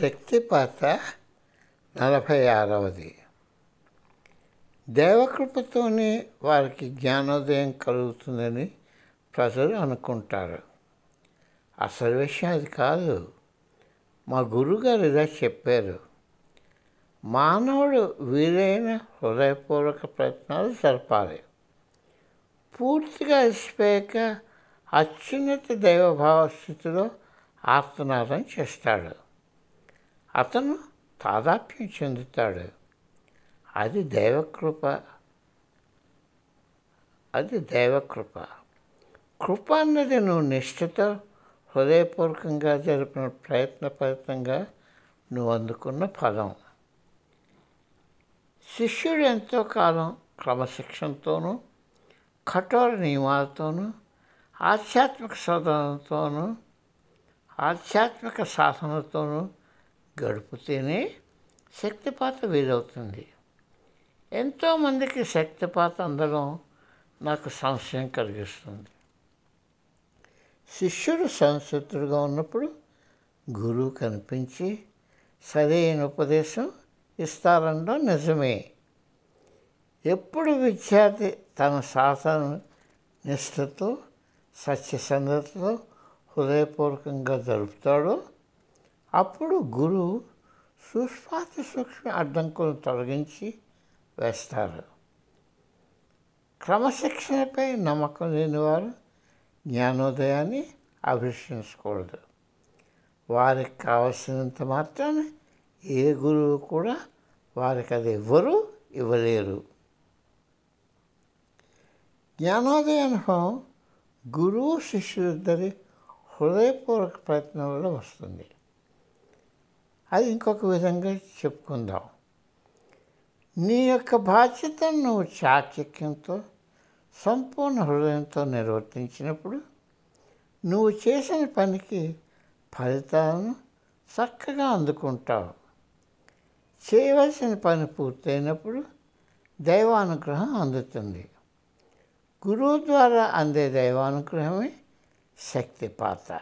శక్తిపాత నలభై ఆరవది దేవకృపతోనే వారికి జ్ఞానోదయం కలుగుతుందని ప్రజలు అనుకుంటారు. అసలు విషయం అది కాదు. మా గురుగారు ఇలా చెప్పారు. మానవుడు వీలైన హృదయపూర్వక ప్రయత్నాలు జరపాలి. పూర్తిగా అలసిపోయాక అత్యున్నత దైవభావ స్థితిలో ఆర్తనాదం చేస్తాడు. అతను తాదాప్యం చెందుతాడు. అది దైవకృప. అది దైవకృప. కృప అన్నది నువ్వు నిశ్చిత హృదయపూర్వకంగా జరిపిన ప్రయత్న ఫలితంగా నువ్వు అందుకున్న ఫలం. శిష్యుడు ఎంతో కాలం క్రమశిక్షణతోనూ కఠోర నియమాలతోనూ ఆధ్యాత్మిక శోధనతోనూ ఆధ్యాత్మిక సాధనతోనూ గడిపితేనే శక్తిపాత వీలవుతుంది. ఎంతోమందికి శక్తిపాత అందడం నాకు సంశయం కలిగిస్తుంది. శిష్యుడు సంసిద్ధుడుగా ఉన్నప్పుడు గురువు కనిపించి సరైన ఉపదేశం ఇస్తారనడం నిజమే. ఎప్పుడు విద్యార్థి తన సాధన నిష్ఠతో సత్యసంధతతో హృదయపూర్వకంగా జరుపుతాడో అప్పుడు గురువు సూక్ష్మాతి సూక్ష్మ అడ్డంకులను తొలగించి వేస్తారు. క్రమశిక్షణపై నమ్మకం లేని వారు జ్ఞానోదయాన్ని అభిషించకూడదు వారికి కావలసినంత మాత్రాన్ని ఏ గురువు కూడా వారికి అది ఎవ్వరూ ఇవ్వలేరు. జ్ఞానోదయ అనుభవం గురువు శిష్యులిద్దరి హృదయపూర్వక ప్రయత్నం వల్ల వస్తుంది. అది ఇంకొక విధంగా చెప్పుకుందాం. నీ యొక్క బాధ్యతను నువ్వు చాకచక్యంతో సంపూర్ణ హృదయంతో నిర్వర్తించినప్పుడు నువ్వు చేసిన పనికి ఫలితాలను చక్కగా అందుకుంటావు. చేయవలసిన పని పూర్తయినప్పుడు దైవానుగ్రహం అందుతుంది. గురువు ద్వారా అందే దైవానుగ్రహమే శక్తి పాత్ర